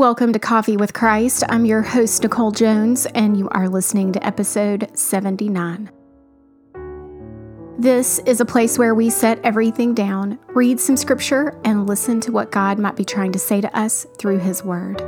Welcome to Coffee with Christ. I'm your host, Nicole Jones, and you are listening to episode 79. This is a place where we set everything down, read some scripture, and listen to what God might be trying to say to us through His Word.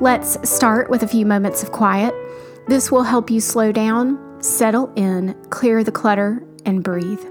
Let's start with a few moments of quiet. This will help you slow down, settle in, clear the clutter, and breathe.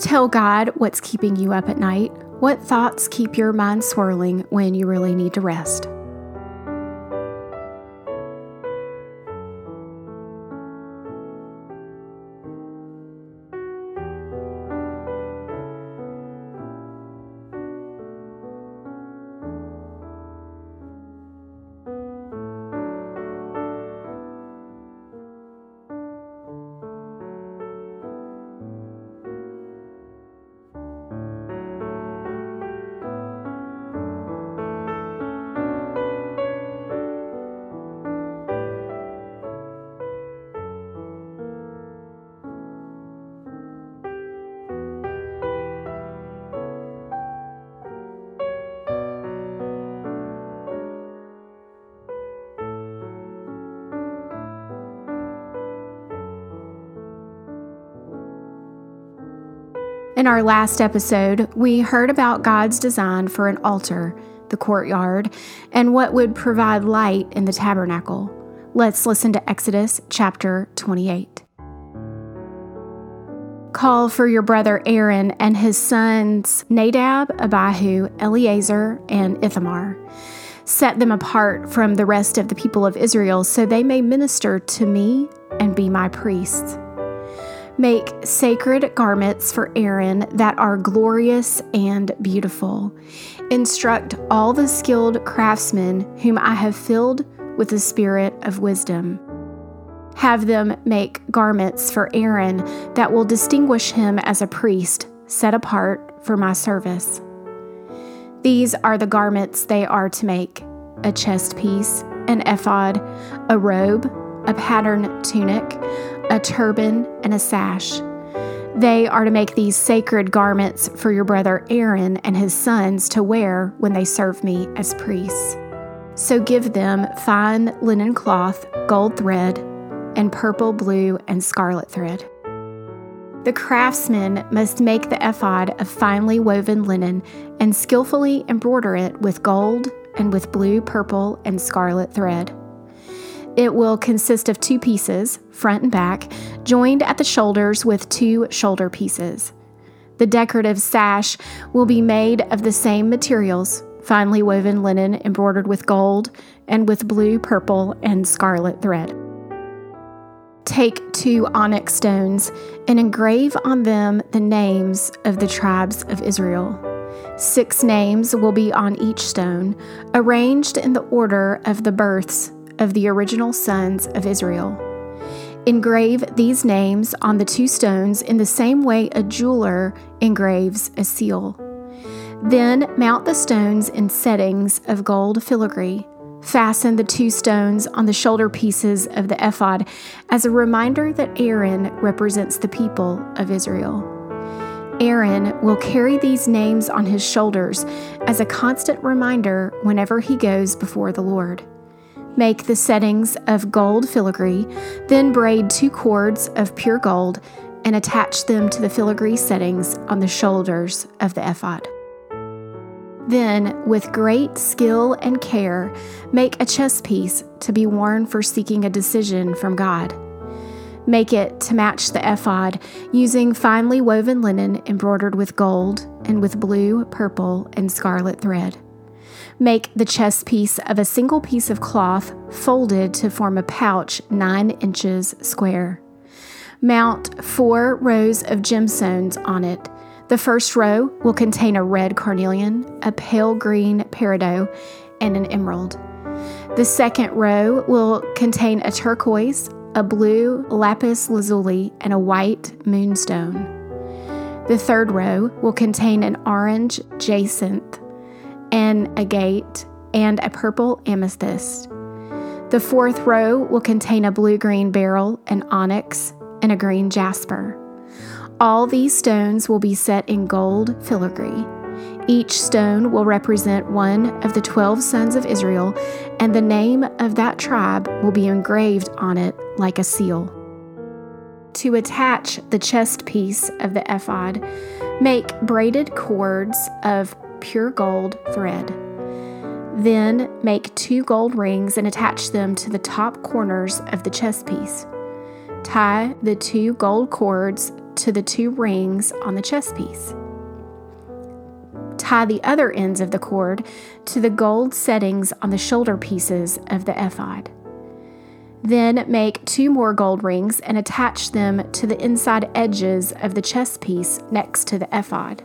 Tell God what's keeping you up at night. What thoughts keep your mind swirling when you really need to rest? In our last episode, we heard about God's design for an altar, the courtyard, and what would provide light in the tabernacle. Let's listen to Exodus chapter 28. Call for your brother Aaron and his sons Nadab, Abihu, Eleazar, and Ithamar. Set them apart from the rest of the people of Israel so they may minister to me and be my priests. Make sacred garments for Aaron that are glorious and beautiful. Instruct all the skilled craftsmen whom I have filled with the spirit of wisdom. Have them make garments for Aaron that will distinguish him as a priest, set apart for my service. These are the garments they are to make a chest piece, an ephod, a robe, a patterned tunic, a turban, and a sash. They are to make these sacred garments for your brother Aaron and his sons to wear when they serve me as priests. So give them fine linen cloth, gold thread, and purple, blue, and scarlet thread. The craftsman must make the ephod of finely woven linen and skillfully embroider it with gold and with blue, purple, and scarlet thread. It will consist of two pieces, front and back, joined at the shoulders with two shoulder pieces. The decorative sash will be made of the same materials finely woven linen embroidered with gold and with blue, purple, and scarlet thread. Take two onyx stones and engrave on them the names of the tribes of Israel. Six names will be on each stone, arranged in the order of the births of the original sons of Israel. Engrave these names on the two stones in the same way a jeweler engraves a seal. Then mount the stones in settings of gold filigree. Fasten the two stones on the shoulder pieces of the ephod as a reminder that Aaron represents the people of Israel. Aaron will carry these names on his shoulders as a constant reminder whenever he goes before the Lord. Make the settings of gold filigree, then braid two cords of pure gold and attach them to the filigree settings on the shoulders of the ephod. Then, with great skill and care, make a chest piece to be worn for seeking a decision from God. Make it to match the ephod using finely woven linen embroidered with gold and with blue, purple, and scarlet thread. Make the chest piece of a single piece of cloth folded to form a pouch nine inches square. Mount four rows of gemstones on it the first row will contain a red carnelian, a pale green peridot, and an emerald. The second row will contain a turquoise, a blue lapis lazuli, and a white moonstone. The third row will contain an orange jacinth, an agate, and a purple amethyst. The fourth row will contain a blue green beryl, an onyx, and a green jasper. All these stones will be set in gold filigree. Each stone will represent one of the twelve sons of Israel, and the name of that tribe will be engraved on it like a seal. To attach the chest piece of the ephod, make braided cords of pure gold thread. Then make two gold rings and attach them to the top corners of the chest piece. Tie the two gold cords to the two rings on the chest piece. Tie the other ends of the cord to the gold settings on the shoulder pieces of the ephod. Then make two more gold rings and attach them to the inside edges of the chest piece next to the ephod.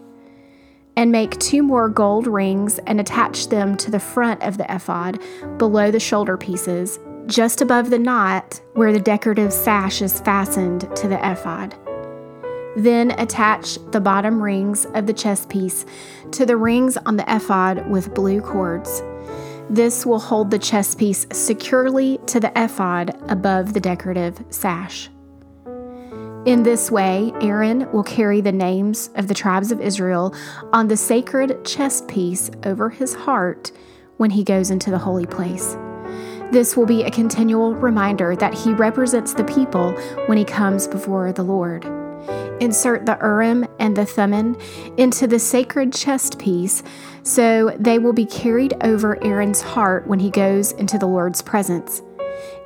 And make two more gold rings and attach them to the front of the ephod below the shoulder pieces, just above the knot where the decorative sash is fastened to the ephod. Then attach the bottom rings of the chest piece to the rings on the ephod with blue cords. This will hold the chest piece securely to the ephod above the decorative sash. In this way, Aaron will carry the names of the tribes of Israel on the sacred chest piece over his heart when he goes into the holy place. This will be a continual reminder that he represents the people when he comes before the Lord. Insert the Urim and the Thummim into the sacred chest piece so they will be carried over Aaron's heart when he goes into the Lord's presence.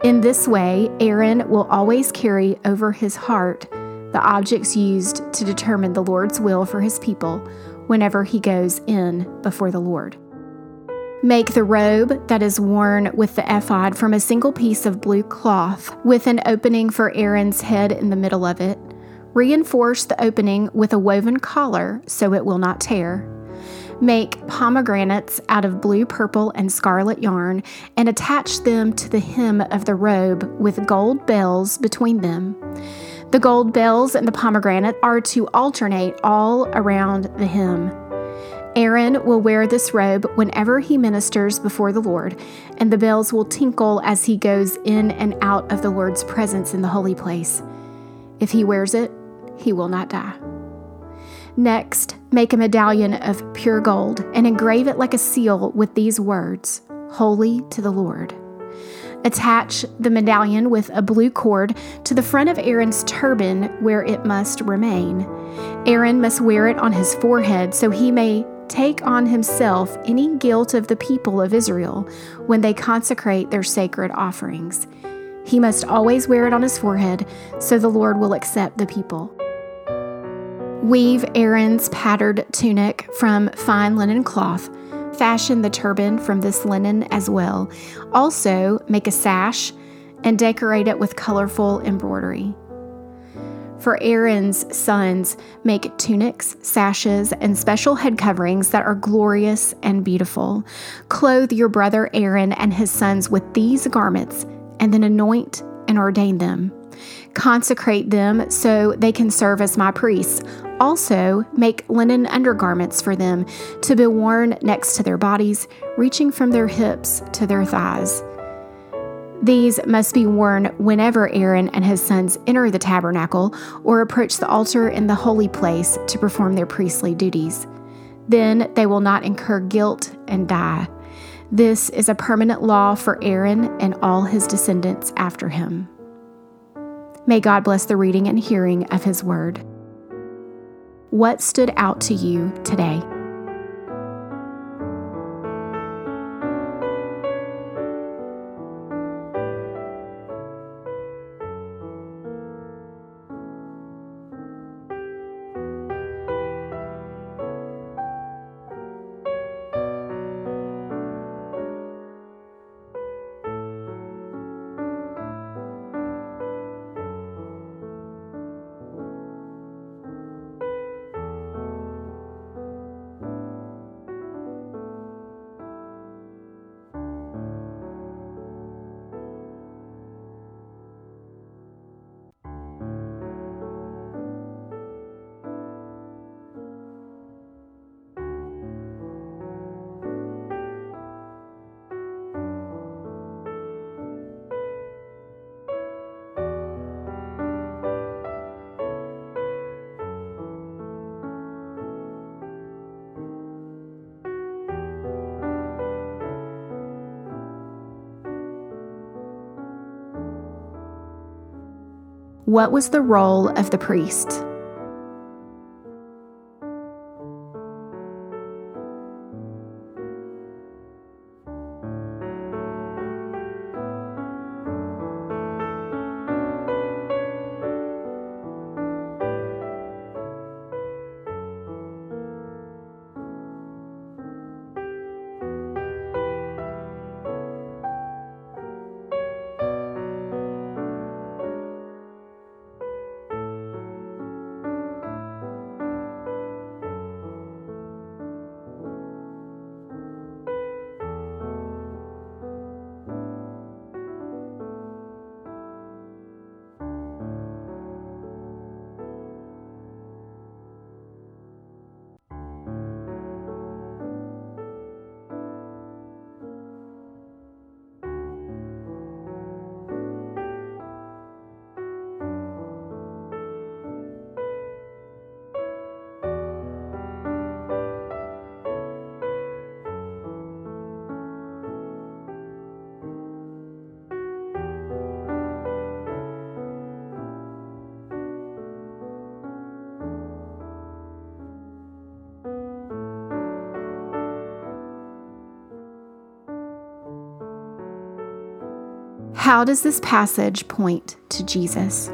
In this way, Aaron will always carry over his heart the objects used to determine the Lord's will for his people whenever he goes in before the Lord. Make the robe that is worn with the ephod from a single piece of blue cloth, with an opening for Aaron's head in the middle of it. Reinforce the opening with a woven collar so it will not tear. Make pomegranates out of blue, purple, and scarlet yarn and attach them to the hem of the robe with gold bells between them. The gold bells and the pomegranate are to alternate all around the hem. Aaron will wear this robe whenever he ministers before the Lord, and the bells will tinkle as he goes in and out of the Lord's presence in the holy place. If he wears it, he will not die. Next, make a medallion of pure gold and engrave it like a seal with these words Holy to the Lord. Attach the medallion with a blue cord to the front of Aaron's turban where it must remain. Aaron must wear it on his forehead so he may take on himself any guilt of the people of Israel when they consecrate their sacred offerings. He must always wear it on his forehead so the Lord will accept the people. Weave Aaron's patterned tunic from fine linen cloth. Fashion the turban from this linen as well. Also, make a sash and decorate it with colorful embroidery. For Aaron's sons, make tunics, sashes, and special head coverings that are glorious and beautiful. Clothe your brother Aaron and his sons with these garments, and then anoint and ordain them. Consecrate them so they can serve as my priests. Also, make linen undergarments for them to be worn next to their bodies, reaching from their hips to their thighs. These must be worn whenever Aaron and his sons enter the tabernacle or approach the altar in the holy place to perform their priestly duties. Then they will not incur guilt and die. This is a permanent law for Aaron and all his descendants after him. May God bless the reading and hearing of His word. What stood out to you today? What was the role of the priest? How does this passage point to Jesus?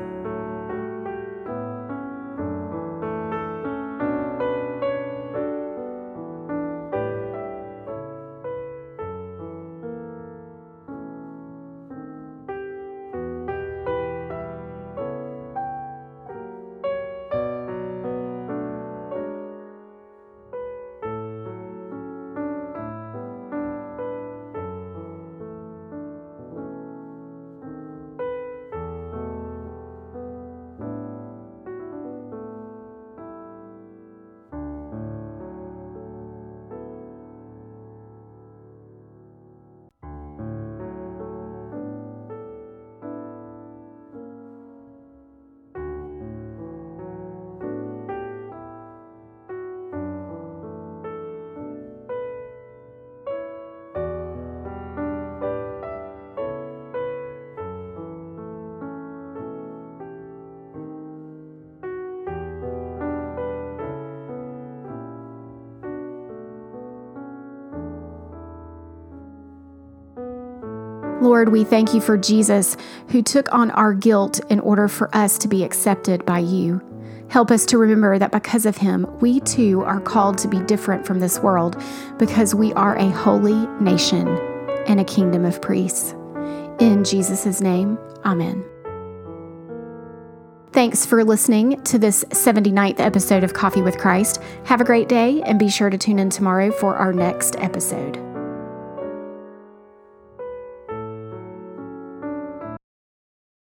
Lord, we thank you for Jesus who took on our guilt in order for us to be accepted by you. Help us to remember that because of him, we too are called to be different from this world because we are a holy nation and a kingdom of priests. In Jesus' name, amen. Thanks for listening to this 79th episode of Coffee with Christ. Have a great day and be sure to tune in tomorrow for our next episode.